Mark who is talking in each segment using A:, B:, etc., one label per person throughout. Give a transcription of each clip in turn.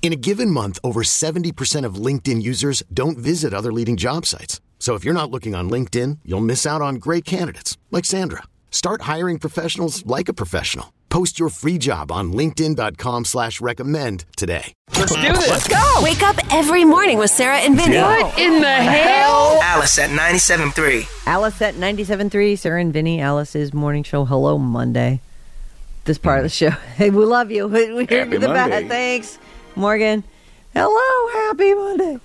A: In a given month, over 70% of LinkedIn users don't visit other leading job sites. So if you're not looking on LinkedIn, you'll miss out on great candidates like Sandra. Start hiring professionals like a professional. Post your free job on LinkedIn.com slash recommend today.
B: Let's do this. Let's go.
C: Wake up every morning with Sarah and Vinny.
B: What in the hell?
D: Alice at 97.3.
E: Alice at 97.3, Sarah and Vinny, Alice's morning show. Hello, Monday. This part of the mm. show. Hey, we love you. We- We're
F: Happy
E: the best.
F: Monday.
E: Thanks, Morgan. Hello, happy Monday.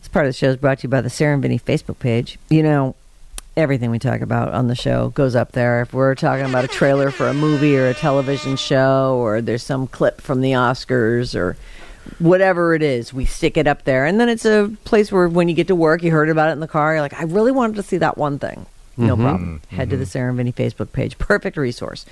E: This part of the show is brought to you by the Sarah and Vinny Facebook page. You know, everything we talk about on the show goes up there. If we're talking about a trailer for a movie or a television show, or there's some clip from the Oscars or whatever it is, we stick it up there. And then it's a place where when you get to work, you heard about it in the car, you're like, I really wanted to see that one thing. No mm-hmm. problem. Head to the mm-hmm. Sarah and Vinny Facebook page. Perfect resource.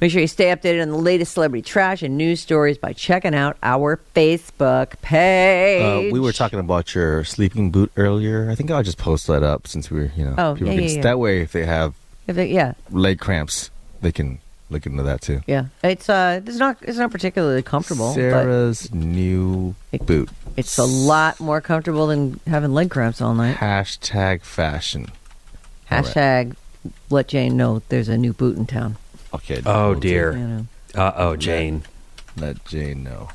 E: Make sure you stay updated on the latest celebrity trash and news stories by checking out our Facebook page.
F: Uh, we were talking about your sleeping boot earlier. I think I'll just post that up since we're, you know,
E: Oh,
F: people
E: yeah,
F: can,
E: yeah, yeah.
F: that way if they have
E: If it- yeah,
F: leg cramps, they can look into that too.
E: yeah. It's uh, it's not it's not particularly comfortable, but
F: Sarah's new
E: It-
F: boot.
E: it's a lot more comfortable than having leg cramps all night.
F: Hashtag fashion. All right.
E: Hashtag let Jane know there's a new boot in town.
F: Okay.
G: Oh dear.
E: You
G: Uh oh, Jane.
F: Let Jane know.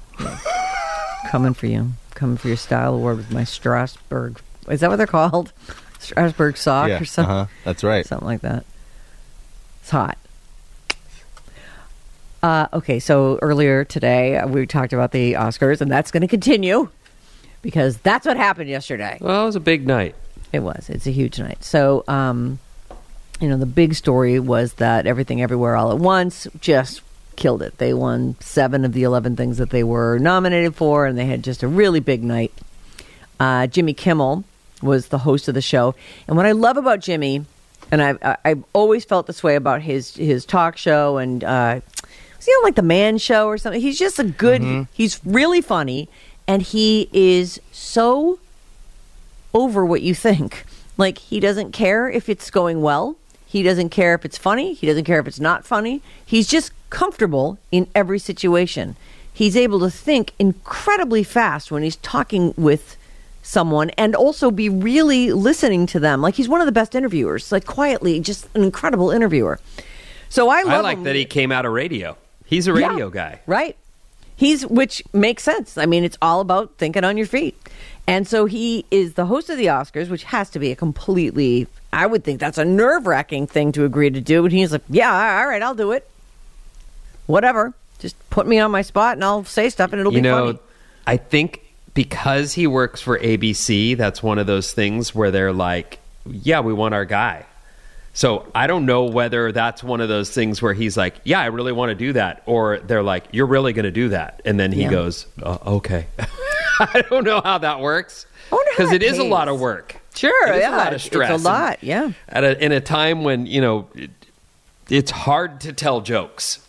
E: coming for you, coming for your style award with my Strassburg. Is that what they're called? Strassburg sock
F: yeah,
E: or something?
F: uh-huh. That's right.
E: something like that. It's hot. Uh, okay, so earlier today uh, we talked about the Oscars, and that's going to continue because that's what happened yesterday.
G: Well, it was a big night.
E: It was. It's a huge night. So, um, you know, the big story was that Everything Everywhere All at Once just killed it. They won seven of the 11 things that they were nominated for, and they had just a really big night. Uh, Jimmy Kimmel was the host of the show. And what I love about Jimmy, and I've, I- I've always felt this way about his, his talk show and, uh, was he on like the Man Show or something? He's just a good, he's really funny, and he is so over what you think. Like he doesn't care if it's going well. He doesn't care if it's funny. He doesn't care if it's not funny. He's just comfortable in every situation. He's able to think incredibly fast when he's talking with someone and also be really listening to them. Like he's one of the best interviewers. Like quietly, just an incredible interviewer. So I love
G: I like
E: him.
G: that he came out of radio. He's a
E: Yeah,
G: radio guy.
E: Right. He's which makes sense. I mean, it's all about thinking on your feet. And so he is the host of the Oscars, which has to be a completely I would think that's a nerve-wracking thing to agree to do, and he's like, "Yeah, all right, I'll do it. Whatever. Just put me on my spot and I'll say stuff and it'll
G: you
E: be
G: know,
E: funny."
G: I think because he works for ABC, that's one of those things where they're like, "Yeah, we want our guy." So I don't know whether that's one of those things where he's like, "Yeah, I really want to do that," or they're like, "You're really going to do that," and then he
E: Yeah.
G: goes, uh, "Okay." I don't know how that works
E: I wonder how
G: because it is a lot of work.
E: Sure,
G: It is
E: yeah.
G: a lot of
E: it's
G: stress.
E: a
G: and
E: lot, yeah.
G: At a, in a time when you know it, it's hard to tell jokes,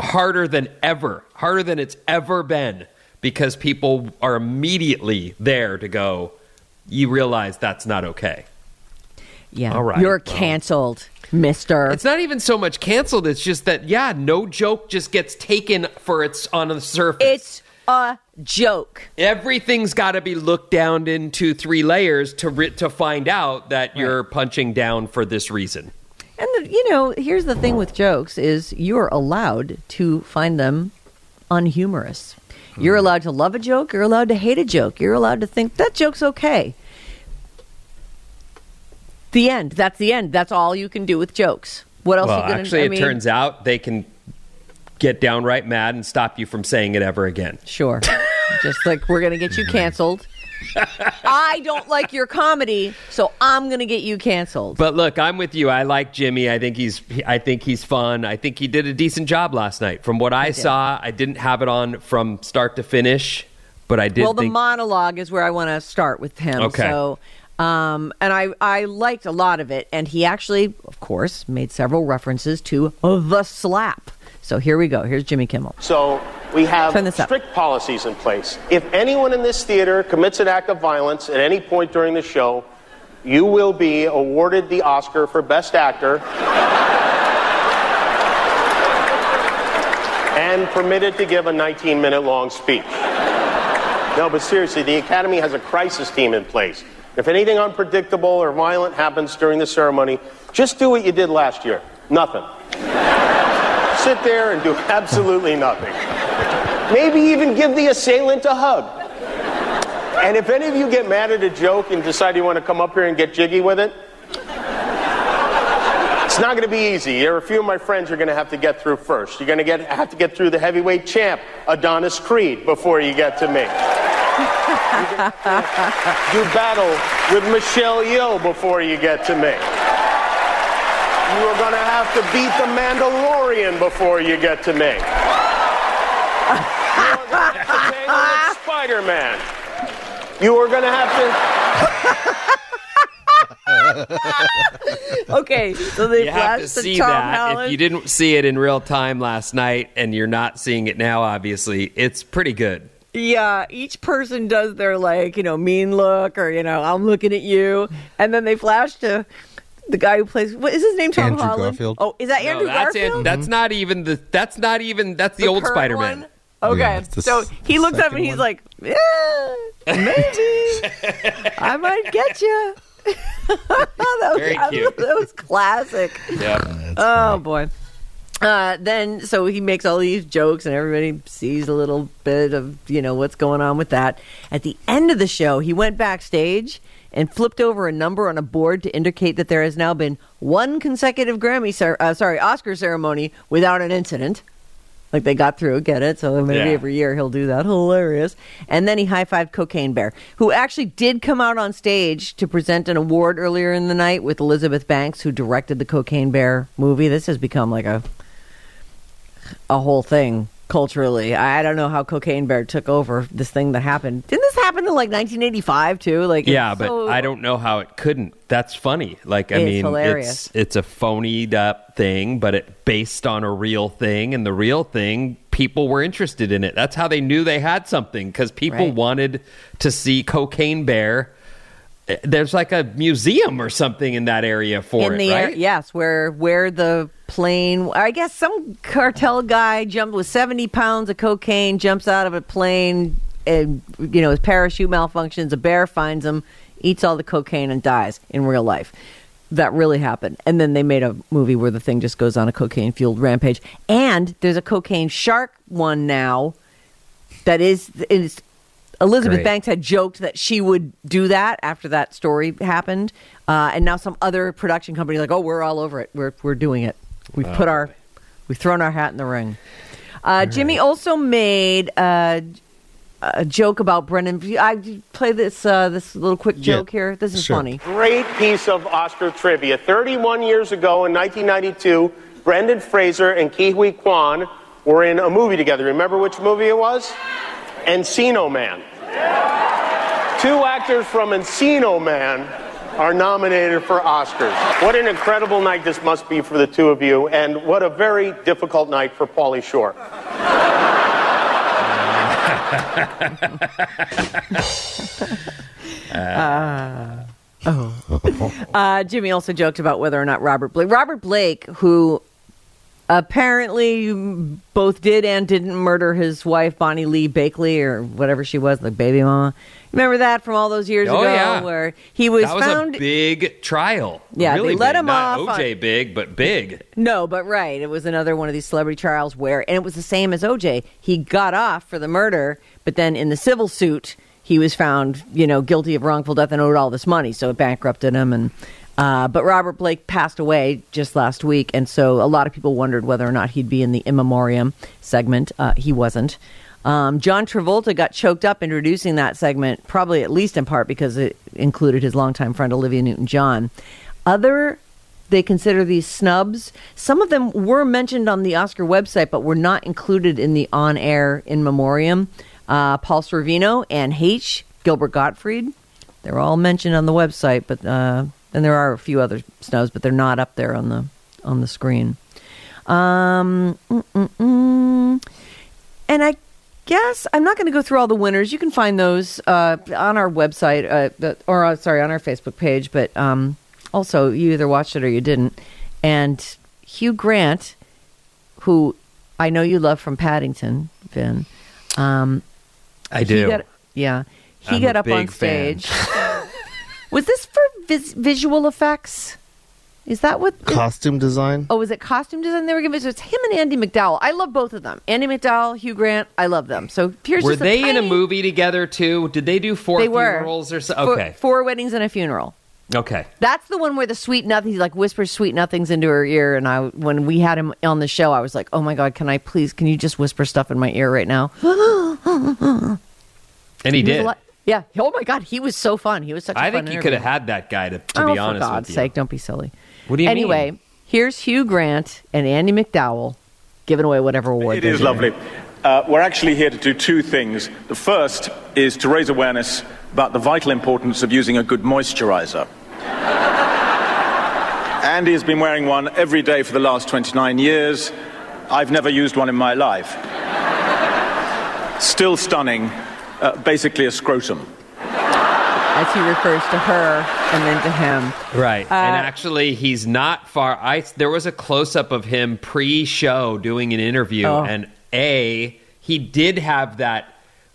G: harder than ever, harder than it's ever been, because people are immediately there to go. You realize that's not okay.
E: Yeah.
G: All right,
E: You're
G: well.
E: canceled, mister.
G: It's not even so much canceled. It's just that yeah, no joke just gets taken for its on the surface.
E: It's a joke.
G: Everything's got to be looked down into three layers to ri- to find out that you're punching down for this reason.
E: And the, you know, here's the thing with jokes is you're allowed to find them unhumorous. Hmm. You're allowed to love a joke, you're allowed to hate a joke. You're allowed to think that joke's okay. The end. That's the end. That's all you can do with jokes. What else
G: Well,
E: are you going to
G: actually,
E: I
G: it turns out they can get downright mad and stop you from saying it ever again.
E: Sure. Just like we're going to get you canceled. I don't like your comedy, so I'm going to get you canceled.
G: But look, I'm with you. I like Jimmy. I think he's I think he's fun. I think he did a decent job last night. From what I saw, I didn't have it on from start to finish, but I did
E: well, the
G: think
E: monologue is where I want to start with him.
G: Okay.
E: So, um, and I, I liked a lot of it. And he actually, of course, made several references to the slap. So here we go. Here's Jimmy Kimmel.
H: So we have strict policies in place. If anyone in this theater commits an act of violence at any point during the show, you will be awarded the Oscar for Best Actor and permitted to give a 19 minute long speech. No, but seriously, the Academy has a crisis team in place. If anything unpredictable or violent happens during the ceremony, just do what you did last year nothing. Sit there and do absolutely nothing. Maybe even give the assailant a hug. And if any of you get mad at a joke and decide you want to come up here and get jiggy with it, it's not going to be easy. There are a few of my friends you're going to have to get through first. You're going to get, have to get through the heavyweight champ, Adonis Creed, before you get to me. Do battle with Michelle Yeoh before you get to me. You are going to have to beat the Mandalorian before you get to me. Spider Man. You are going to have to.
E: Okay, so they
G: you have
E: flashed
G: to
E: the
G: see that.
E: Holland.
G: If you didn't see it in real time last night and you're not seeing it now, obviously, it's pretty good.
E: Yeah, each person does their like, you know, mean look or you know, I'm looking at you, and then they flash to the guy who plays. What is his name? Tom
F: Andrew
E: Holland.
F: Garfield.
E: Oh, is that
G: No,
E: Andrew
G: that's it.
E: Garfield?
G: That's not even the. That's not even. That's the,
E: The
G: old Spider-Man.
E: one? Okay,
F: Yeah,
E: so
F: s-
E: he looks up
F: second
E: and he's
F: one.
E: like, "Yeah, maybe I might get you." that was,
G: Very cute.
E: That was classic.
G: Yep.
E: Oh boy. Uh, then so he makes all these jokes and everybody sees a little bit of you know what's going on with that. At the end of the show, he went backstage and flipped over a number on a board to indicate that there has now been one consecutive Grammy, cer- uh, sorry, Oscar ceremony without an incident. Like they got through, get it? So maybe
G: Yeah.
E: every year he'll do that. Hilarious. And then he high fived Cocaine Bear, who actually did come out on stage to present an award earlier in the night with Elizabeth Banks, who directed the Cocaine Bear movie. This has become like a a whole thing culturally. I don't know how Cocaine Bear took over this thing that happened. Didn't this happen in like 1985 too? Like
G: Yeah, but
E: so-
G: I don't know how it couldn't. That's funny. Like I
E: It's
G: mean,
E: hilarious.
G: it's it's a phonied up thing, but it based on a real thing, and the real thing, people were interested in it. That's how they knew they had something because people
E: Right.
G: wanted to see Cocaine Bear. There's like a museum or something in that area for
E: in
G: it,
E: the air,
G: right?
E: yes, where where the plane. I guess some cartel guy jumped with seventy pounds of cocaine, jumps out of a plane, and you know his parachute malfunctions. A bear finds him, eats all the cocaine, and dies in real life. That really happened. And then they made a movie where the thing just goes on a cocaine fueled rampage. And there's a cocaine shark one now that is is Elizabeth
G: Great.
E: Banks had joked that she would do that after that story happened, uh, and now some other production company like, oh, we're all over it. We're we're doing it. We've
G: Oh,
E: put our we've thrown our hat in the ring. Uh, Jimmy also made uh, a joke about Brendan. I play this uh, this little quick
F: Yeah,
E: joke here. This is
F: sure.
E: funny.
H: Great piece of Oscar trivia. 31 years ago in 1992, Brendan Fraser and Ke Huy Quan were in a movie together. Remember which movie it was? Encino Man. Two actors from Encino Man are nominated for Oscars. What an incredible night this must be for the two of you, and what a very difficult night for Pauly Shore.
E: Uh, Jimmy also joked about whether or not Robert Blake, Robert Blake, who apparently both did and didn't murder his wife Bonnie Lee Bakley or whatever she was, the baby mama. Remember that from all those years
G: Oh,
E: ago,
G: yeah.
E: where he was, found.
G: that was
E: found.
G: a big trial.
E: Yeah, they let
G: big.
E: him
G: Not
E: off on-
G: OJ big, but big.
E: No, but right. It was another one of these celebrity trials where, and it was the same as OJ. He got off for the murder, but then in the civil suit, he was found, you know, guilty of wrongful death and owed all this money, so it bankrupted him. And Uh, but Robert Blake passed away just last week, and so a lot of people wondered whether or not he'd be in the in memoriam segment. Uh, he wasn't. Um, John Travolta got choked up introducing that segment, probably at least in part because it included his longtime friend Olivia Newton John. Other, they consider these snubs. Some of them were mentioned on the Oscar website, but were not included in the on air in memoriam. Uh, Paul Sorvino, Anne Heche, Gilbert Gottfried. They're all mentioned on the website, but uh, and there are a few other snows, but they're not up there on the on the screen. Um, mm-mm-mm. and I guess I'm not going to go through all the winners. You can find those uh, on our website, uh, or uh, sorry, on our Facebook page. But um, also, you either watched it or you didn't. And Hugh Grant, who I know you love from Paddington, Vin. Um,
G: I do.
E: got- yeah, he
G: I'm
E: got up on stage. Was this for vis- visual effects? Is that what?
F: Costume design.
E: Oh, is it costume design they were giving? So it's him and Andie MacDowell. I love both of them. Andie MacDowell, Hugh Grant. I love them. So here's
G: Were
E: just
G: they in a movie together too? Did they do four
E: They were
G: funerals or so?
E: Four-
G: Okay.
E: four weddings and a funeral.
G: Okay.
E: That's the one where the sweet nothing he like whispers sweet nothings into her ear. And I, when we had him on the show, I was like, oh my god, can I please? Can you just whisper stuff in my ear right now?
G: And he
E: was a
G: did.
E: Lot- yeah. Oh my god, he was so fun. He was such. a
G: I
E: fun
G: think you
E: interview.
G: could have had that guy to, to
E: oh,
G: be honest
E: for God's
G: with you.
E: sake, don't be silly.
G: What do you
E: anyway,
G: mean?
E: here's Hugh Grant and Andie MacDowell giving away whatever award
I: It
E: they're
I: is
E: doing.
I: lovely. Uh, we're actually here to do two things. The first is to raise awareness about the vital importance of using a good moisturizer. Andy has been wearing one every day for the last 29 years. I've never used one in my life. Still stunning, uh, basically a scrotum.
E: As he refers to her and then to him.
G: Right.
E: Uh,
G: and actually, he's not far. I there was a close up of him pre-show doing an interview,
E: Oh.
G: and a he did have that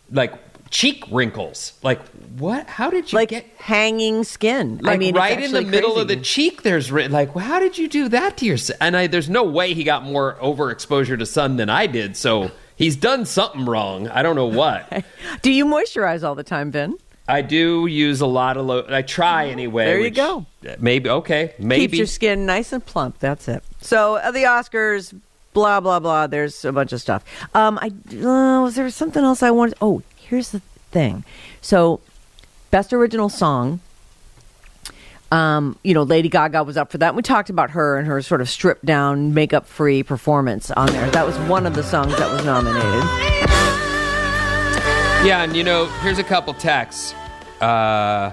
G: like cheek wrinkles. Like what? How did you
E: like
G: get?
E: hanging skin.
G: Like
E: I mean, it's
G: right in the
E: actually
G: middle of the cheek, there's like, well, how did you do that to yourself? And I, there's no way he got more overexposure to sun than I did. So he's done something wrong. I don't know what.
E: Do you moisturize all the time, Vin?
G: I do use a lot of. Lo- I try anyway.
E: There you
G: which-
E: go.
G: Maybe okay. Maybe
E: Keeps your skin nice and plump. That's it. So uh, the Oscars, blah blah blah. There's a bunch of stuff. Um, I uh, was there something else I wanted? Oh, here's the thing. So, best original song. Um, you know, Lady Gaga was up for that. We talked about her and her sort of stripped down, makeup free performance on there. That was one of the songs that was nominated.
G: Yeah, and you know, here's a couple texts. Uh,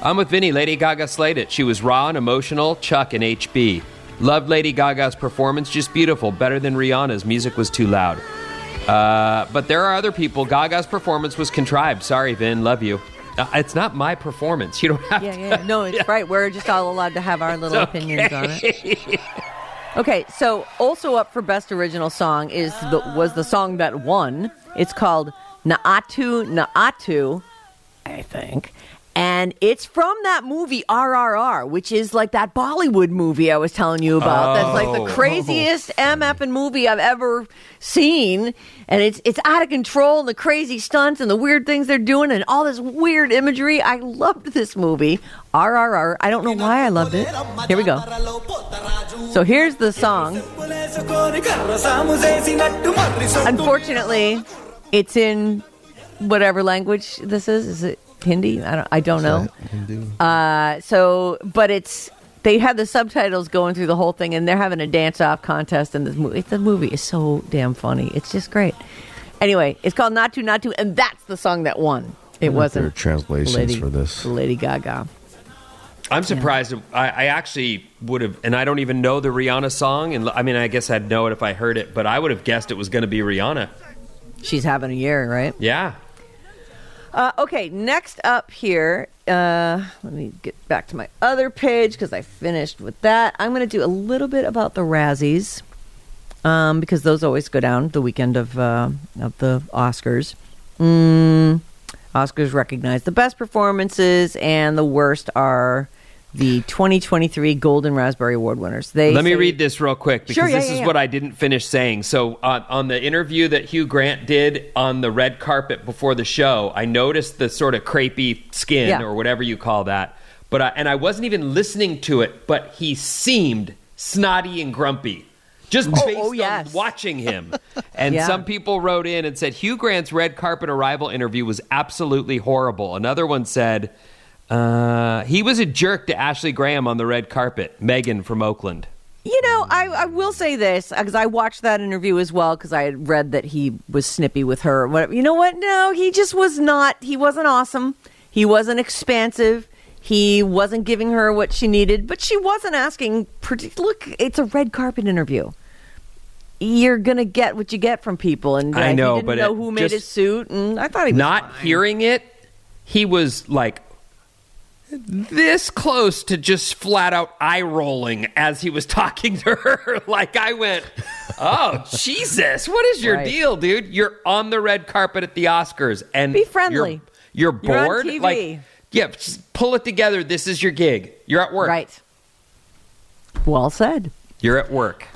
G: I'm with Vinny. Lady Gaga slayed it. She was raw and emotional. Chuck and HB. Loved Lady Gaga's performance. Just beautiful. Better than Rihanna's. Music was too loud. Uh, but there are other people. Gaga's performance was contrived. Sorry, Vin. Love you. Uh, it's not my performance. You don't have
E: Yeah,
G: to.
E: yeah. No, it's right. We're just all allowed to have our little opinions on it. Okay, so also up for best original song is the was the song that won. It's called Naatu Naatu, I think. And it's from that movie RRR, which is like that Bollywood movie I was telling you about. That's like
G: Oh.
E: the craziest MFing movie I've ever seen. And it's it's out of control and the crazy stunts and the weird things they're doing and all this weird imagery. I loved this movie. RRR. I don't know why I loved it. Here we go. So here's the song. Unfortunately, it's in whatever language this is. Is it Hindi? I don't. I don't know. Uh, so, but it's they had the subtitles going through the whole thing, and they're having a dance off contest. And this movie, the movie is so damn funny. It's just great. Anyway, it's called Naatu Naatu, and that's the song that won. It
F: There
E: wasn't
F: translations
E: Lady,
F: for this.
E: Lady Gaga.
G: I'm surprised. I, I actually would have, and I don't even know the Rihanna song. And I mean, I guess I'd know it if I heard it, but I would have guessed it was going to be Rihanna.
E: She's having a year, right?
G: Yeah.
E: Uh, okay, next up here, uh, let me get back to my other page because I finished with that. I'm going to do a little bit about the Razzies um, because those always go down the weekend of uh, of the Oscars. Mm, Oscars recognize the best performances, and the worst are the 2023 Golden Raspberry Award winners. They
G: Let me read this real quick because
E: Sure, yeah,
G: this
E: yeah,
G: is
E: yeah.
G: what I didn't finish saying. So, uh, on the interview that Hugh Grant did on the red carpet before the show, I noticed the sort of crepey skin or whatever you call that. but I, and I wasn't even listening to it, but he seemed snotty and grumpy. Just based
E: oh,
G: on
E: yes.
G: watching him. And
E: Yeah.
G: some people wrote in and said Hugh Grant's red carpet arrival interview was absolutely horrible. Another one said uh, he was a jerk to Ashley Graham on the red carpet. Megan from Oakland.
E: You know, I, I will say this because I watched that interview as well because I had read that he was snippy with her. Whatever. You know what? No, he just was not. He wasn't awesome. He wasn't expansive. He wasn't giving her what she needed, but she wasn't asking. partic- Look, it's a red carpet interview. You're gonna get what you get from people, and uh,
G: I know,
E: he didn't
G: but
E: know who made his suit, and I thought he was
G: Not
E: fine.
G: hearing it, he was like this close to just flat out eye rolling as he was talking to her. like I went, "Oh Jesus, what is your
E: Right.
G: deal, dude? You're on the red carpet at the Oscars, and
E: Be friendly.
G: You're, you're
E: You're
G: bored.
E: TV.
G: Like, yeah, just pull it together. This is your gig. You're at work.
E: Right. Well said.
G: You're at work.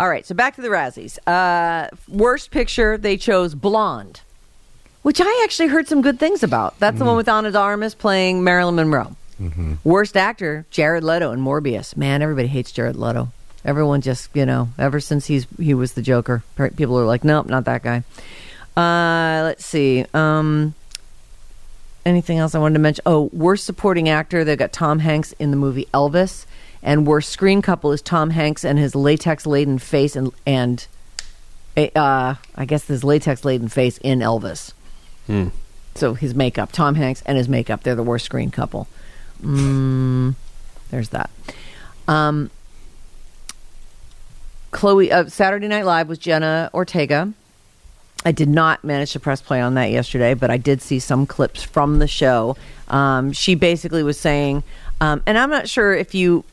E: All right, so back to the Razzies. Uh, worst picture, they chose Blonde, which I actually heard some good things about. That's the one with Ana de Armas playing Marilyn Monroe. Worst actor, Jared Leto in Morbius. Man, everybody hates Jared Leto. Everyone just, you know, ever since he's he was the Joker, people are like, nope, not that guy. Uh, let's see. Um, anything else I wanted to mention? Oh, worst supporting actor. They've got Tom Hanks in the movie Elvis, and worst screen couple is Tom Hanks and his latex laden face and and uh, I guess his latex laden face in Elvis. So his makeup, Tom Hanks and his makeup, they're the worst screen couple. Mm, there's that. Um, Chloe, uh, Saturday Night Live was Jenna Ortega. I did not manage to press play on that yesterday, but I did see some clips from the show. Um, she basically was saying, um, and I'm not sure if you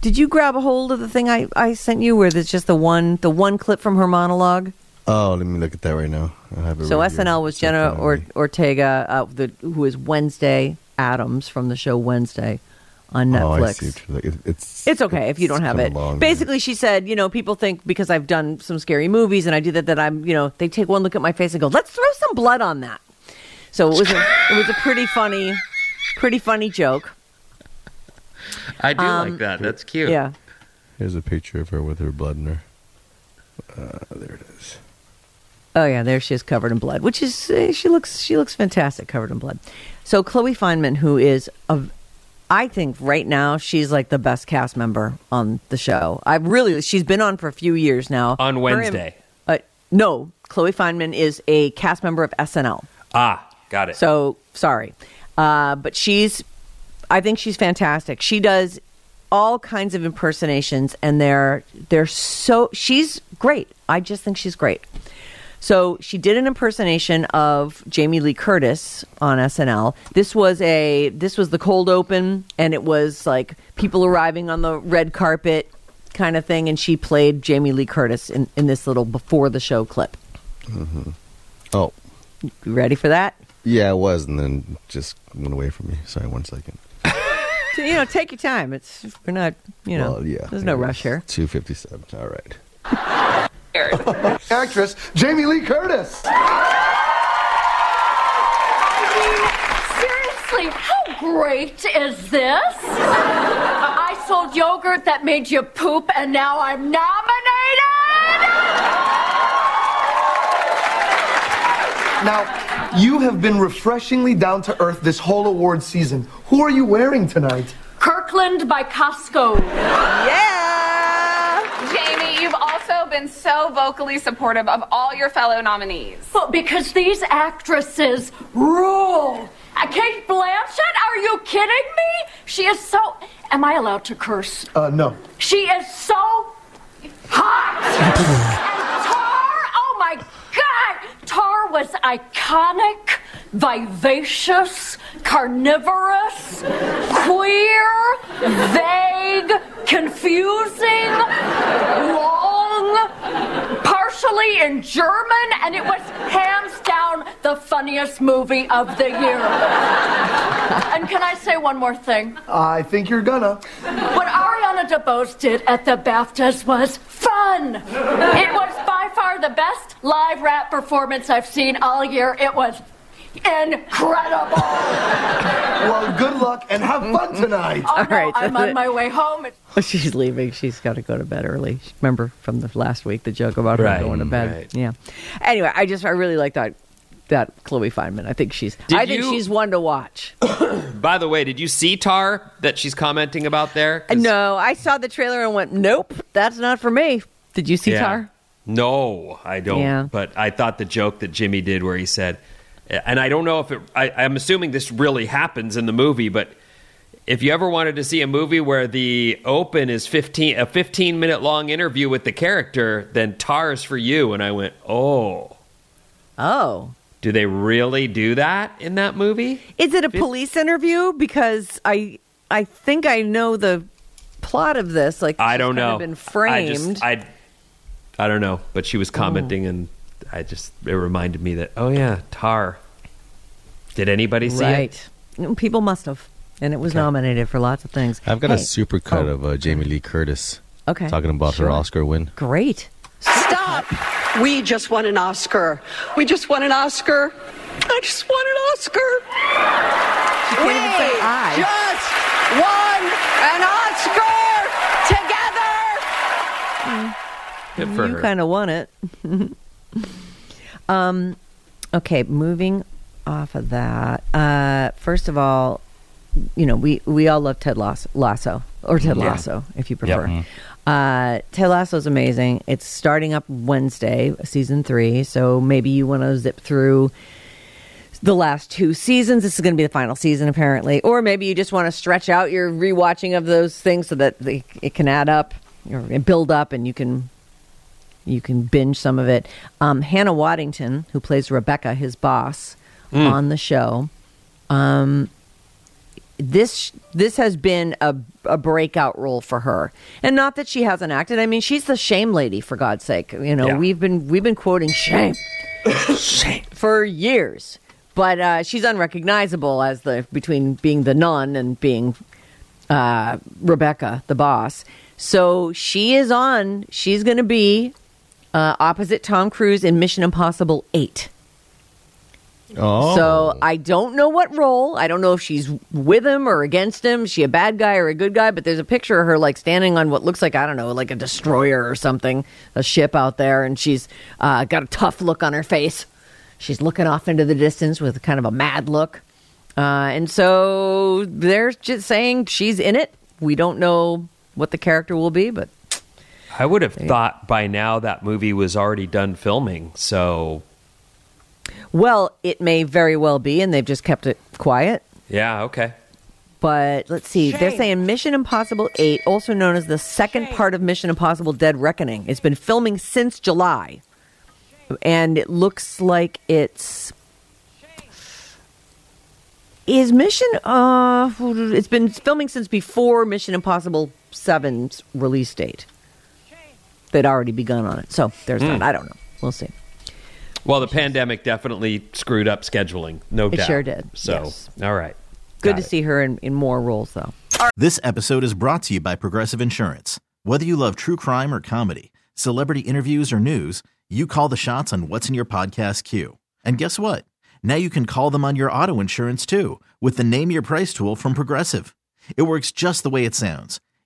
E: did you grab a hold of the thing I, I sent you, where there's just the one the one clip from her monologue.
F: Oh, let me look at that right now. I have it
E: So
F: right here.
E: SNL was Jenna or- Ortega, uh, the, who is Wednesday Addams from the show Wednesday on
F: Oh, I
E: Netflix.
F: see. what you're like. It- It's
E: It's okay if you don't have it.
F: long.
E: Basically, she said, you know, people think because I've done some scary movies and I do that, that I'm, you know, they take one look at my face and go, let's throw some blood on that. So it was a, it was a pretty funny, pretty funny joke.
G: I do
E: Um,
G: like that. That's cute.
E: Yeah.
F: Here's a picture of her with her blood in her. Uh, there it is.
E: Oh yeah, there she is covered in blood, which is uh, she looks she looks fantastic covered in blood. So Chloe Fineman, who is a, I think right now she's like the best cast member on the show. I really she's been on for a few years now.
G: On
E: Her
G: Wednesday.
E: uh, no, Chloe Fineman is a cast member of SNL.
G: Ah, got it.
E: So sorry, uh, but she's. I think she's fantastic. She does all kinds of impersonations, and they're they're so. She's great. I just think she's great. So she did an impersonation of Jamie Lee Curtis on SNL. This was a this was the cold open, and it was like people arriving on the red carpet kind of thing, and she played Jamie Lee Curtis in, in this little before the show clip. Mm-hmm.
F: Oh,
E: You ready for that?
F: yeah, I was, and then just went away from me. Sorry, one second.
E: So, you know, take your time. It's we're not, you know,
F: well, yeah.
E: there's no rush here.
F: Two fifty-seven. All right.
J: Actress Jamie Lee Curtis.
K: Seriously, how great is this? I sold yogurt that made you poop, and now I'm nominated.
J: Now, you have been refreshingly down to earth this whole award season. Who are you wearing tonight?
K: Kirkland by Costco.
E: Yeah.
L: Jamie, you've also been so vocally supportive of all your fellow nominees.
K: Well, because these actresses rule. Uh, Cate Blanchett, are you kidding me? She is so. Am I allowed to curse?
J: Uh, no.
K: She is so hot. and Tar, oh my God, Tar was iconic, vivacious, carnivorous, queer, vague, confusing, long, partially in German, and it was hands down the funniest movie of the year. and can I say one more thing?
J: I think you're gonna.
K: What Ariana DeBose did at the BAFTAs was fun. It was by far the best live rap performance I've seen all year. It was incredible.
J: Well, good luck and have fun tonight.
K: Oh,
E: All
K: no,
E: right,
K: I'm on
E: the-
K: my way home.
E: She's leaving. She's got to go to bed early. Remember from the last week the joke about her
G: Right,
E: going to bed.
G: right.
E: Yeah. Anyway, I just I really like that that Chloe Fineman. I think she's
G: Did
E: I think
G: you-
E: she's one to watch.
G: By the way, did you see Tar that she's commenting about there? Uh,
E: no, I saw the trailer and went, nope, that's not for me. Did you see
G: Yeah.
E: Tar?
G: No, I don't.
E: Yeah.
G: But I thought the joke that Jimmy did, where he said, and I don't know if it. I, I'm assuming this really happens in the movie, but if you ever wanted to see a movie where the open is 15 a 15 minute long interview with the character, then Tar's for you. And I went, oh,
E: Oh.
G: do they really do that in that movie?
E: Is it a police interview? Because I I think I know the plot of this. Like
G: I don't know.
E: been
G: I
E: framed.
G: just I I don't know, but she was commenting, mm. and I just it reminded me that oh yeah, Tar. Did anybody see it?
E: People must have. And it was nominated for lots of things.
F: I've got a
E: Hey,
F: super cut of uh, Jamie Lee Curtis
E: Okay.
F: talking about
E: Sure.
F: her Oscar win.
E: Great.
B: Stop! We just won an Oscar. We just won an Oscar. I just won an Oscar.
E: She can't even say I.
B: just won an Oscar together.
G: Good for
E: you kind of won it. um, okay, moving off of that. Uh, first of all, you know we we all love Ted Lasso, Lasso or Ted
G: Yeah.
E: Lasso, if you
G: Yep.
E: prefer. Uh, Ted Lasso is amazing. It's starting up Wednesday, season three. So maybe you want to zip through the last two seasons. This is going to be the final season, apparently. Or maybe you just want to stretch out your rewatching of those things so that they, it can add up or build up, and you can you can binge some of it. Um, Hannah Waddingham, who plays Rebecca, his boss
G: Mm.
E: on the show, um, this this has been a, a breakout role for her, and not that she hasn't acted. I mean, she's the shame lady for God's sake. You know,
G: Yeah.
E: we've been we've been quoting shame, shame for years, but uh, she's unrecognizable as the between being the nun and being uh, Rebecca, the boss. So she is on. She's going to be uh, opposite Tom Cruise in Mission Impossible Eight.
F: Oh.
E: So I don't know what role. I don't know if she's with him or against him. Is she a bad guy or a good guy? But there's a picture of her like standing on what looks like I don't know, like a destroyer or something, a ship out there, and she's uh, got a tough look on her face. She's looking off into the distance with kind of a mad look. Uh, and so they're just saying she's in it. We don't know what the character will be, but
G: I would have thought by now that movie was already done filming. So
E: well, it may very well be, and they've just kept it quiet.
G: yeah, okay.
E: But let's see. They're saying Mission Impossible 8, also known as the second part of Mission Impossible Dead Reckoning. It's been filming since July. And it looks like it's. Is Mission. Uh, it's been filming since before Mission Impossible 7's release date. They'd already begun on it. So there's
G: Hmm.
E: that. I don't know. We'll see.
G: Well, the pandemic definitely screwed up scheduling, no
E: It
G: doubt.
E: sure did,
G: So,
E: yes.
G: all right.
E: Good
G: Got
E: to
G: it.
E: see her in, in more roles, though.
M: This episode is brought to you by Progressive Insurance. Whether you love true crime or comedy, celebrity interviews or news, you call the shots on what's in your podcast queue. And guess what? Now you can call them on your auto insurance too with the Name Your Price tool from Progressive. It works just the way it sounds.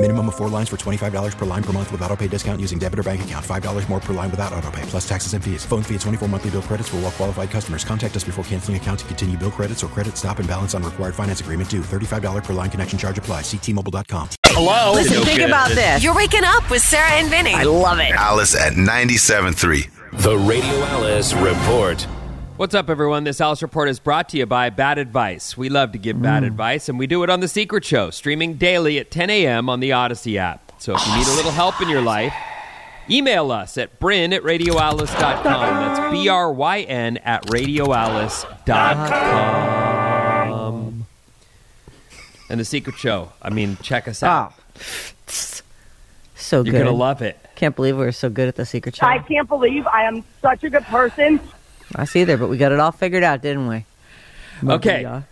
N: Minimum of four lines for $25 per line per month with auto pay discount using debit or bank account. $5 more per line without auto pay, plus taxes and fees. Phone fee at 24 monthly bill credits for all well qualified customers. Contact us before canceling account to continue bill credits or credit stop and balance on required finance agreement due. $35 per line connection charge apply. Ctmobile.com.
C: Hello. Listen,
N: No
C: think
N: kidding.
C: about this. You're waking up with Sarah and Vinny. I love it.
O: Alice at 97.3.
P: The Radio Alice Report.
G: What's up, everyone? This Alice Report is brought to you by Bad Advice. We love to give bad mm. advice, and we do it on The Secret Show, streaming daily at 10 a.m. on the Odyssey app. So if you need a little help in your life, email us at bryn at radioalice.com. That's B R Y N at radioalice.com. And The Secret Show. I mean, check us out.
E: So good.
G: You're gonna love it.
E: Can't believe we're so good at the secret show.
Q: I can't believe I am such a good person.
E: I see there, but we got it all figured out, didn't we?
G: Okay.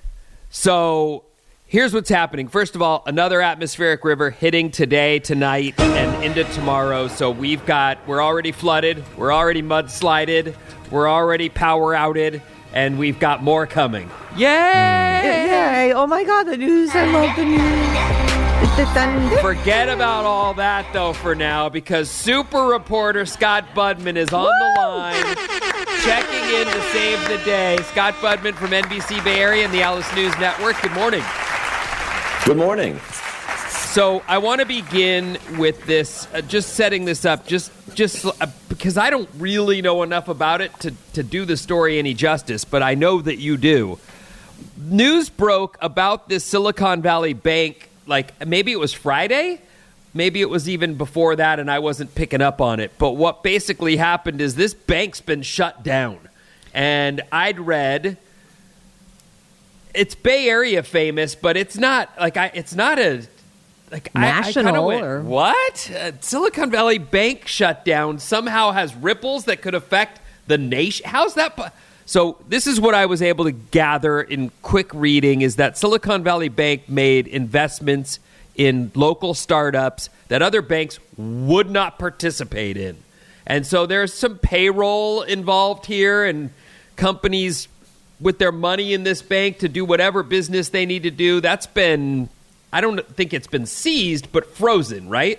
G: So here's what's happening. First of all, another atmospheric river hitting today, tonight, and into tomorrow. So we've got, we're already flooded, we're already mudslided, we're already power outed, and we've got more coming. Yay!
E: Yay! Oh my God, the news! I love the news.
G: Forget about all that though for now because super reporter Scott Budman is on the line checking in to save the day. Scott Budman from NBC Bay Area and the Alice News Network. Good morning.
R: Good morning.
G: So I want to begin with this, uh, just setting this up, just just uh, because I don't really know enough about it to to do the story any justice, but I know that you do. News broke about this Silicon Valley Bank, like maybe it was Friday, maybe it was even before that, and I wasn't picking up on it. But what basically happened is this bank's been shut down, and I'd read it's Bay Area famous, but it's not like I. It's not a like I- I,
E: National
G: went,
E: or-
G: what? Uh, Silicon Valley Bank shutdown somehow has ripples that could affect the nation. How's that? po- So this is what I was able to gather in quick reading: is that Silicon Valley Bank made investments in local startups that other banks would not participate in, and so there's some payroll involved here and companies with their money in this bank to do whatever business they need to do. That's been, I don't think it's been seized, but frozen, right?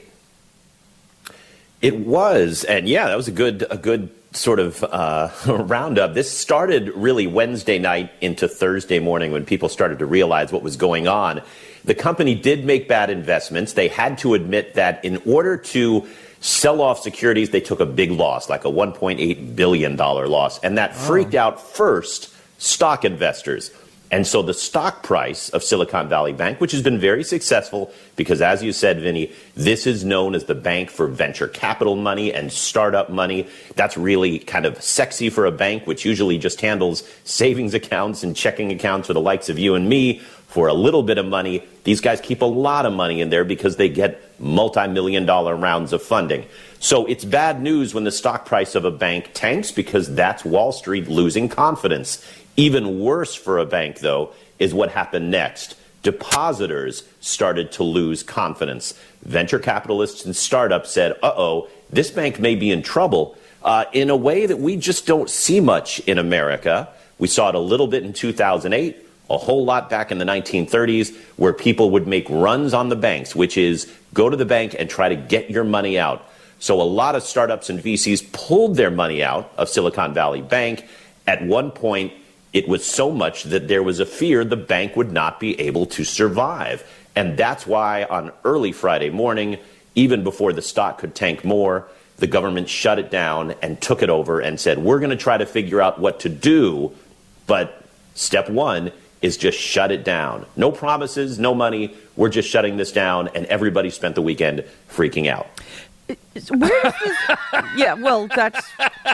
R: It was, and yeah, that was a good a good sort of uh, roundup. This started really Wednesday night into Thursday morning when people started to realize what was going on. The company did make bad investments. They had to admit that in order to sell off securities, they took a big loss, like a $1.8 billion loss. And that oh. freaked out first stock investors. And so the stock price of Silicon Valley Bank, which has been very successful because, as you said, Vinny, this is known as the bank for venture capital money and startup money. That's really kind of sexy for a bank, which usually just handles savings accounts and checking accounts for the likes of you and me for a little bit of money. These guys keep a lot of money in there because they get multi million dollar rounds of funding. So it's bad news when the stock price of a bank tanks because that's Wall Street losing confidence. Even worse for a bank, though, is what happened next. Depositors started to lose confidence. Venture capitalists and startups said, uh oh, this bank may be in trouble uh, in a way that we just don't see much in America. We saw it a little bit in 2008, a whole lot back in the 1930s, where people would make runs on the banks, which is go to the bank and try to get your money out. So a lot of startups and VCs pulled their money out of Silicon Valley Bank. At one point, it was so much that there was a fear the bank would not be able to survive. And that's why on early Friday morning, even before the stock could tank more, the government shut it down and took it over and said, we're going to try to figure out what to do. But step one is just shut it down. No promises, no money. We're just shutting this down. And everybody spent the weekend freaking out.
E: Where does this? yeah, well, that's.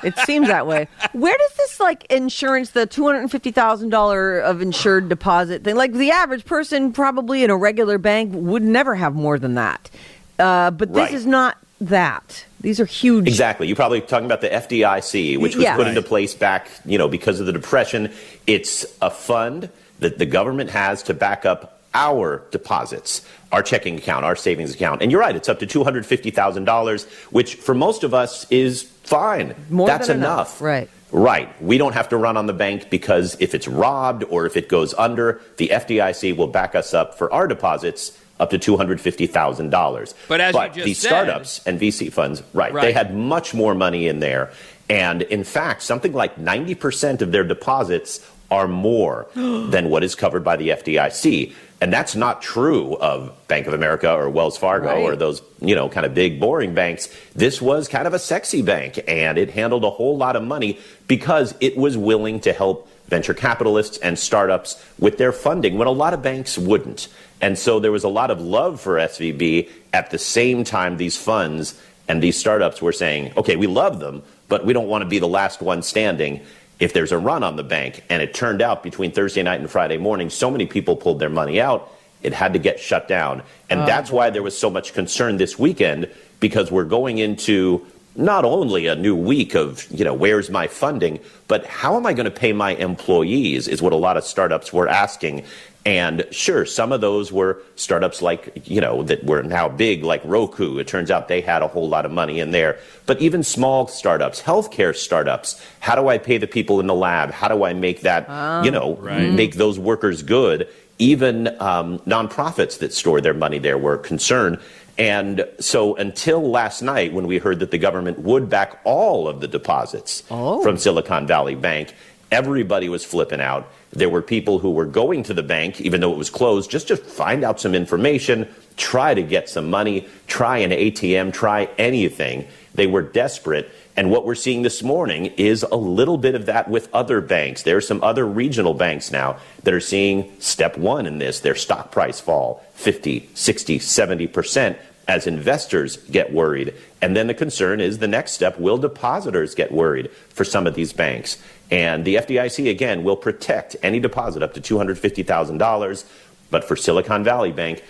E: It seems that way. Where does this like insurance, the two hundred and fifty thousand dollar of insured deposit thing? Like the average person, probably in a regular bank, would never have more than that. Uh, but this
R: Right.
E: is not that. These are huge.
R: Exactly. You're probably talking about the FDIC, which was
E: Yeah.
R: put into place back, you know, because of the depression. It's a fund that the government has to back up our deposits, our checking account, our savings account. And you're right, it's up to $250,000, which for most of us is fine.
E: More
R: That's
E: than
R: enough.
E: Right.
R: Right. We don't have to run on the bank because if it's robbed or if it goes under, the FDIC will back us up for our deposits up to $250,000.
G: But as you just
R: these
G: said-
R: startups and VC funds, right,
G: Right.
R: they had much more money in there. And in fact, something like 90% of their deposits are more than what is covered by the FDIC. And that's not true of Bank of America or Wells Fargo
S: Right.
R: or those, you know, kind of big, boring banks. This was kind of a sexy bank, and it handled a whole lot of money because it was willing to help venture capitalists and startups with their funding when a lot of banks wouldn't. And so there was a lot of love for SVB at the same time these funds and these startups were saying, okay, we love them, but we don't want to be the last one standing if there's a run on the bank. And it turned out between Thursday night and Friday morning, so many people pulled their money out, it had to get shut down. And
S: Oh,
R: that's why there was so much concern this weekend because we're going into not only a new week of, you know, where's my funding, but how am I going to pay my employees is what a lot of startups were asking. And sure, some of those were startups like, you know, that were now big, like Roku. It turns out they had a whole lot of money in there. But even small startups, healthcare startups, how do I pay the people in the lab? How do I make that,
S: Ah.
R: you know,
S: Right.
R: make those workers good? Even um, nonprofits that store their money there were concerned. And so until last night, when we heard that the government would back all of the deposits oh. from Silicon Valley Bank, everybody was flipping out. There were people who were going to the bank, even though it was closed, just to find out some information, try to get some money, try an ATM, try anything. They were desperate. And what we're seeing this morning is a little bit of that with other banks. There are some other regional banks now that are seeing step one in this, their stock price fall 50, 60, 70% as investors get worried. And then the concern is the next step will depositors get worried for some of these banks? And the FDIC, again, will protect any deposit up to $250,000. But for Silicon Valley Bank,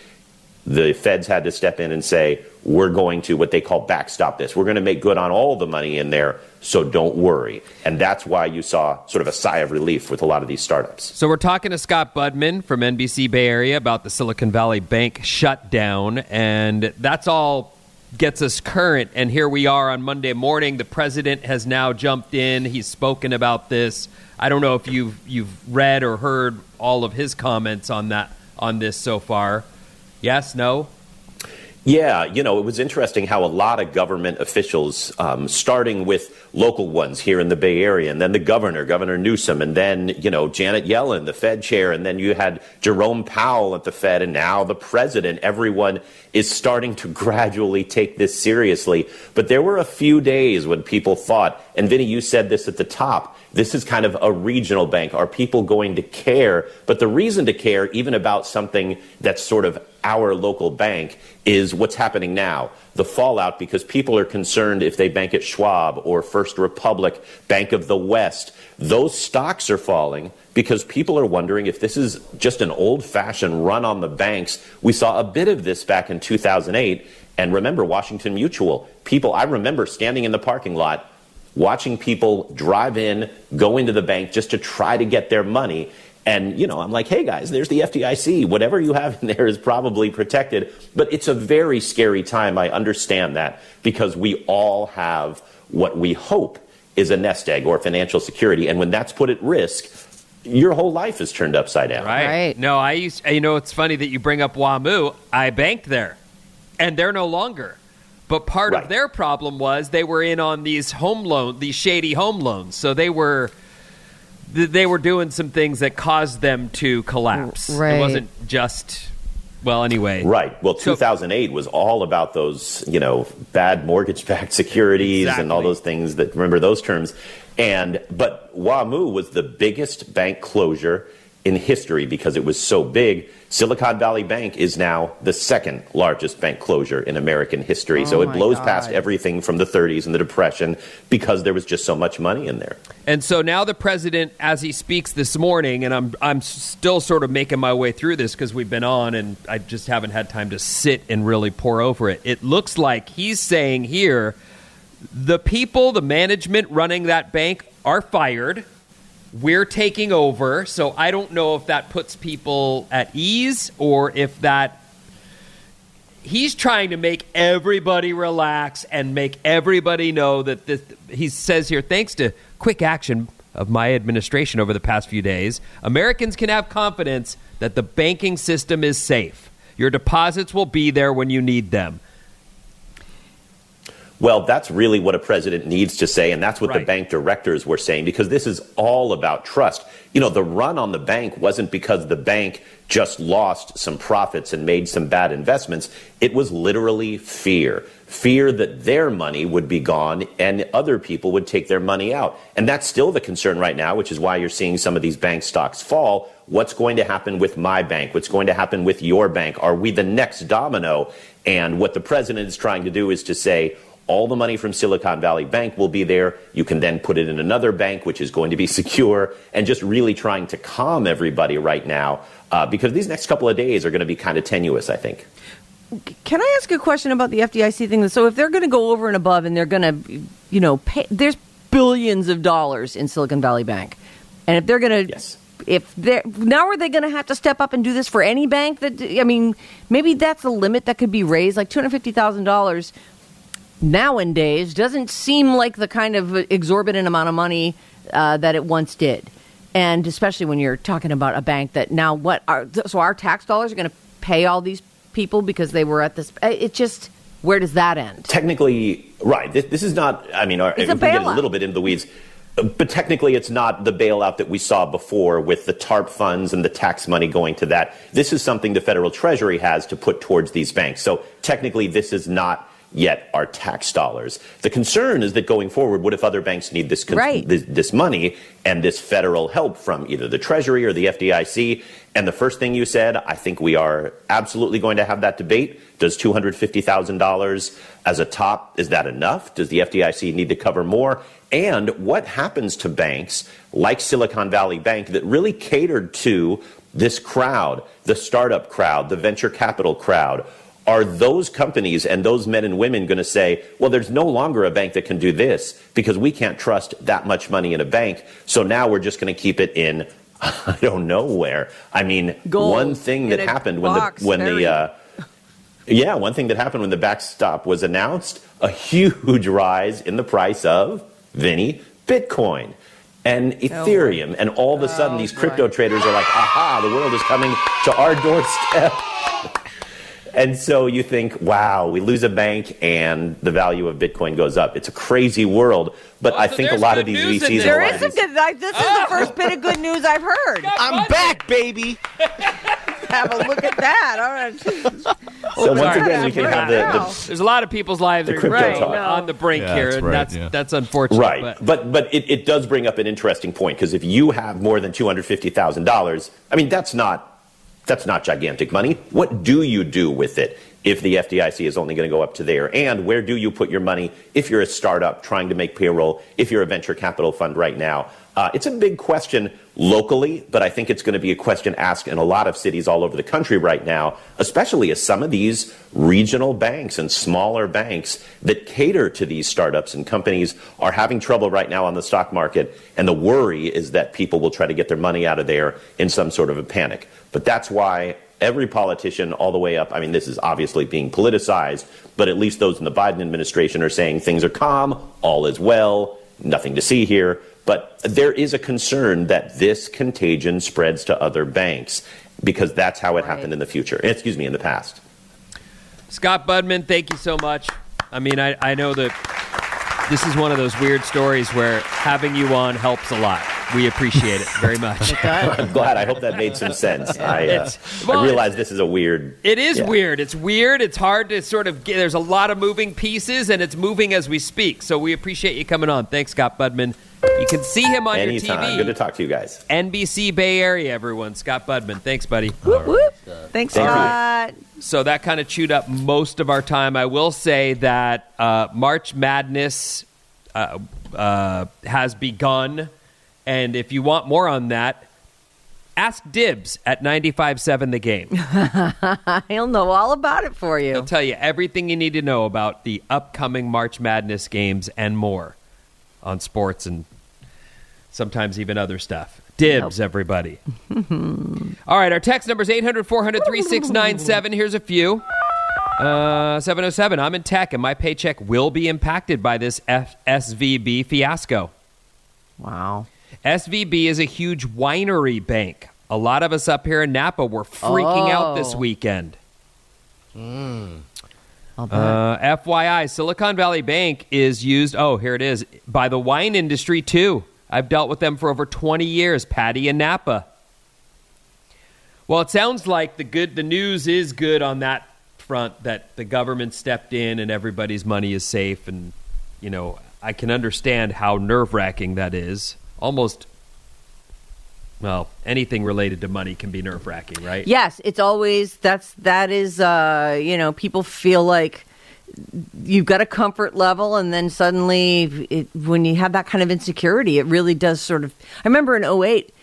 R: the feds had to step in and say, we're going to what they call backstop this. We're going to make good on all the money in there, so don't worry. And that's why you saw sort of a sigh of relief with a lot of these startups.
G: So we're talking to Scott Budman from NBC Bay Area about the Silicon Valley Bank shutdown, and that's all gets us current. And here we are on Monday morning. The president has now jumped in. He's spoken about this. I don't know if you've you've read or heard all of his comments on that on this so far. Yes, no.
R: Yeah, you know, it was interesting how a lot of government officials, um, starting with local ones here in the Bay Area, and then the governor, Governor Newsom, and then, you know, Janet Yellen, the Fed chair, and then you had Jerome Powell at the Fed, and now the president. Everyone is starting to gradually take this seriously. But there were a few days when people thought, and Vinny, you said this at the top, this is kind of a regional bank. Are people going to care? But the reason to care, even about something that's sort of our local bank, is what's happening now. The fallout, because people are concerned if they bank at Schwab or First Republic, Bank of the West, those stocks are falling because people are wondering if this is just an old fashioned run on the banks. We saw a bit of this back in 2008. And remember, Washington Mutual, people, I remember standing in the parking lot watching people drive in, go into the bank just to try to get their money. And, you know, I'm like, hey guys, there's the FDIC. Whatever you have in there is probably protected. But it's a very scary time. I understand that because we all have what we hope is a nest egg or financial security. And when that's put at risk, your whole life is turned upside down.
G: Right. No, I used. You know, it's funny that you bring up WAMU. I banked there, and they're no longer. But part of their problem was they were in on these home loan, these shady home loans. So they were th- they were doing some things that caused them to collapse.
R: Right.
G: It wasn't just well, anyway.
R: Right. Well, 2008 was all about those, you know, bad mortgage-backed securities and all those things that remember those terms. And but WAMU was the biggest bank closure in history because it was so big. Silicon Valley Bank is now the second largest bank closure in American history. Oh so
G: Oh
R: it blows
G: God.
R: past everything from the 30s and the Depression because there was just so much money in there.
G: And so now the president, as he speaks this morning, and I'm I'm still sort of making my way through this because we've been on, and I just haven't had time to sit and really pour over it. It looks like he's saying here, the people, the management running that bank are fired. We're taking over, so I don't know if that puts people at ease or if that he's trying to make everybody relax and make everybody know that this, he says here thanks to quick action of my administration over the past few days americans can have confidence that the banking system is safe Your deposits will be there when you need them.
R: Well, that's really what a president needs to say, and that's what the bank directors were saying, because this is all about trust. You know, the run on the bank wasn't because the bank just lost some profits and made some bad investments. It was literally fear. Fear that their money would be gone and other people would take their money out. And that's still the concern right now, which is why you're seeing some of these bank stocks fall. What's going to happen with my bank? What's going to happen with your bank? Are we the next domino? And what the president is trying to do is to say, all the money from Silicon Valley Bank will be there. You can then put it in another bank, which is going to be secure, and just really trying to calm everybody right now uh, because these next couple of days are going to be kind of tenuous, I think.
E: Can I ask a question about the FDIC thing? So if they're going to go over and above and they're going to, you know, pay, there's billions of dollars in Silicon Valley Bank, and if they're going to, if they're now are they going to have to step up and do this for any bank? That I mean, maybe that's a limit that could be raised, like two hundred fifty thousand dollars. Nowadays, doesn't seem like the kind of exorbitant amount of money uh, that it once did, and especially when you're talking about a bank that now what are so our tax dollars are going to pay all these people because they were at this. It just where does that end?
R: Technically, right. This, this is not, I mean, our,
E: It's a
R: get a little bit into the weeds, uh, but technically it's not the bailout that we saw before with the TARP funds and the tax money going to that. This is something the federal treasury has to put towards these banks. So technically this is not yet our tax dollars. The concern is that going forward, what if other banks need this, con-
E: Right.
R: this, this money and this federal help from either the Treasury or the FDIC? And the first thing you said, I think we are absolutely going to have that debate. Does $250,000 as a top, is that enough? Does the FDIC need to cover more? And what happens to banks like Silicon Valley Bank that really catered to this crowd, the startup crowd, the venture capital crowd? Are those companies and those men and women going to say, well, there's no longer a bank that can do this because we can't trust that much money in a bank. So now we're just going to keep it in, I don't know where. I mean,
E: Gold
R: one thing that happened when
E: box,
R: the, when
E: very-
R: the, uh, yeah, one thing that happened when the backstop was announced, a huge rise in the price of, Vinny, Bitcoin and Ethereum. And all of a sudden, these crypto traders are like, aha, the world is coming to our doorstep. And so you think, wow, we lose a bank and the value of Bitcoin goes up. It's a crazy world. But I think a lot of these VCs and a
E: There
R: lot
E: some good. I, this is the oh. first bit of good news I've heard.
F: I'm back, baby.
E: Have a look at that. All right.
R: So once again, we can have the, the
G: There's a lot of people's lives
R: The
G: are
R: crypto
G: right,
R: talk.
G: on the brink
R: Yeah,
G: here,
R: that's
G: and that's
R: yeah.
G: that's unfortunate.
R: Right.
G: But
R: But but it, it does bring up an interesting point because if you have more than two hundred fifty thousand dollars, I mean that's not that's not gigantic money. What do you do with it if the FDIC is only going to go up to there? And where do you put your money if you're a startup trying to make payroll? If you're a venture capital fund right now, uh, it's a big question locally, but I think it's going to be a question asked in a lot of cities all over the country right now, especially as some of these regional banks and smaller banks that cater to these startups and companies are having trouble right now on the stock market. And the worry is that people will try to get their money out of there in some sort of a panic. But that's why every politician all the way up, I mean, this is obviously being politicized, but at least those in the Biden administration are saying things are calm, all is well, nothing to see here. But there is a concern that this contagion spreads to other banks because that's how it happened in the future. Excuse me, in the past.
G: Scott Budman, thank you so much. I mean, I, I know that this is one of those weird stories where having you on helps a lot. We appreciate it very much.
R: I'm glad. I hope that made some sense. I, uh,
G: well,
R: I realize this is a weird.
G: It is
R: Yeah.
G: weird. It's weird. It's hard to sort of get. There's a lot of moving pieces, and it's moving as we speak. So we appreciate you coming on. Thanks, Scott Budman. You can see him on
R: Anytime.
G: your TV.
R: Good to talk to you guys.
G: NBC Bay Area, everyone. Scott Budman. Thanks, buddy.
E: Thanks,
R: Thank you.
E: Scott.
G: So that kind of chewed up most of our time. I will say that uh, March Madness uh, uh, has begun. And if you want more on that, ask Dibs at 95.7 The Game.
E: He'll know all about it for you.
G: He'll tell you everything you need to know about the upcoming March Madness games and more on sports and sometimes even other stuff. Dibs, everybody. All right, our text number is 800 400 3697. Here's a few. Uh, 707. I'm in tech, and my paycheck will be impacted by this F- SVB fiasco.
E: Wow.
G: SVB is a huge winery bank. A lot of us up here in Napa were freaking out this
E: Oh.
G: weekend.
E: I'll.
G: Uh, FYI, Silicon Valley Bank is used. Oh, here it is by the wine industry too. I've dealt with them for over 20 years. Patty and Napa. Well, it sounds like the good. The news is good on that front that the government stepped in and everybody's money is safe. And you know, I can understand how nerve wracking that is. Almost. Well, anything related to money can be nerve wracking, right?
E: Yes, it's always that's that is uh, you know people feel like you've got a comfort level, and then suddenly it, when you have that kind of insecurity, it really does sort of. I remember in 08,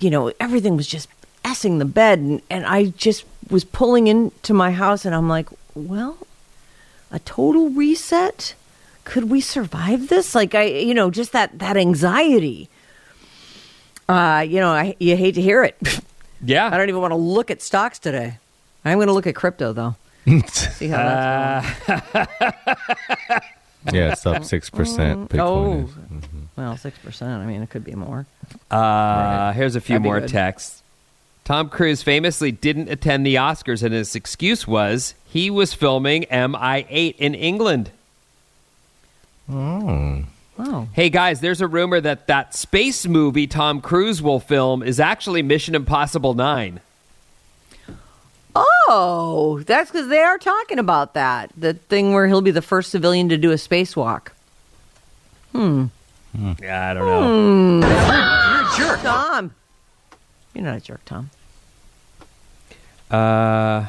E: you know, everything was just essing the bed, and, and I just was pulling into my house, and I'm like, well, a total reset. Could we survive this? Like I, you know, just that that anxiety. Uh, you know, I, you hate to hear it.
G: Yeah.
E: I don't even want to look at stocks today. I'm going to look at crypto though. See how that's going.
F: Yeah, it's up 6%. Bitcoin
E: oh,
F: is.
E: well, six percent. I mean, it could be more.
G: Uh, here's a few
E: That'd
G: more texts. Tom Cruise famously didn't attend the Oscars, and his excuse was he was filming MI8 in England.
F: Oh.
E: Oh.
G: Hey guys, there's a rumor that that space movie Tom Cruise will film is actually Mission Impossible 9.
E: Oh, that's because they are talking about that. The thing where he'll be the first civilian to do a spacewalk. Hmm.
G: Yeah, I don't know.
E: Hmm. You're a jerk, Tom. You're not a jerk, Tom.
G: Uh,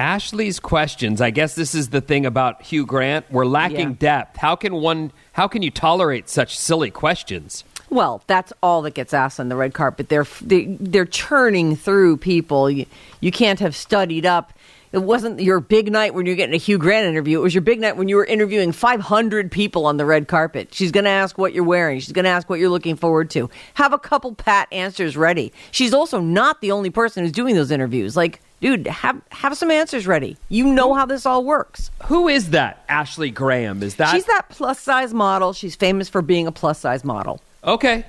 G: Ashley's questions. I guess this is the thing about Hugh Grant. We're lacking
E: Yeah.
G: depth. How can one? How can you tolerate such silly questions?
E: Well, that's all that gets asked on the red carpet. They're they, they're churning through people. You, you can't have studied up. It wasn't your big night when you're getting a Hugh Grant interview. It was your big night when you were interviewing 500 people on the red carpet. She's going to ask what you're wearing. She's going to ask what you're looking forward to. Have a couple pat answers ready. She's also not the only person who's doing those interviews. Like, dude, have have some answers ready. You know how this all works.
G: Who is that? Ashley Graham. Is that?
E: She's that plus size model. She's famous for being a plus size model.
G: Okay.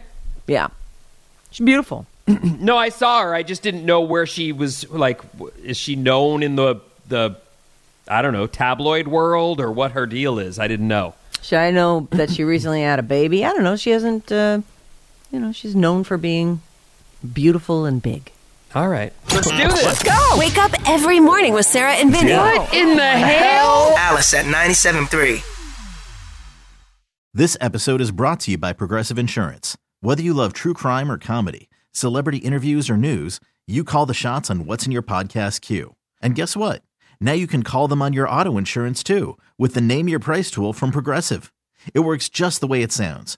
E: Yeah. She's beautiful.
G: no, I saw her. I just didn't know where she was. Like, is she known in the the I don't know tabloid world or what her deal is? I didn't know.
E: Should I know that she recently had a baby? I don't know. She hasn't, uh, you know, she's known for being beautiful and big.
G: All right. Let's do this. Let's
C: go. Wake up every morning with Sarah and Vinny.
G: What in the hell?
S: Alice at 97.3.
M: This episode is brought to you by Progressive Insurance. Whether you love true crime or comedy, celebrity interviews or news, you call the shots on what's in your podcast queue. And guess what? Now you can call them on your auto insurance too with the Name Your Price tool from Progressive. It works just the way it sounds.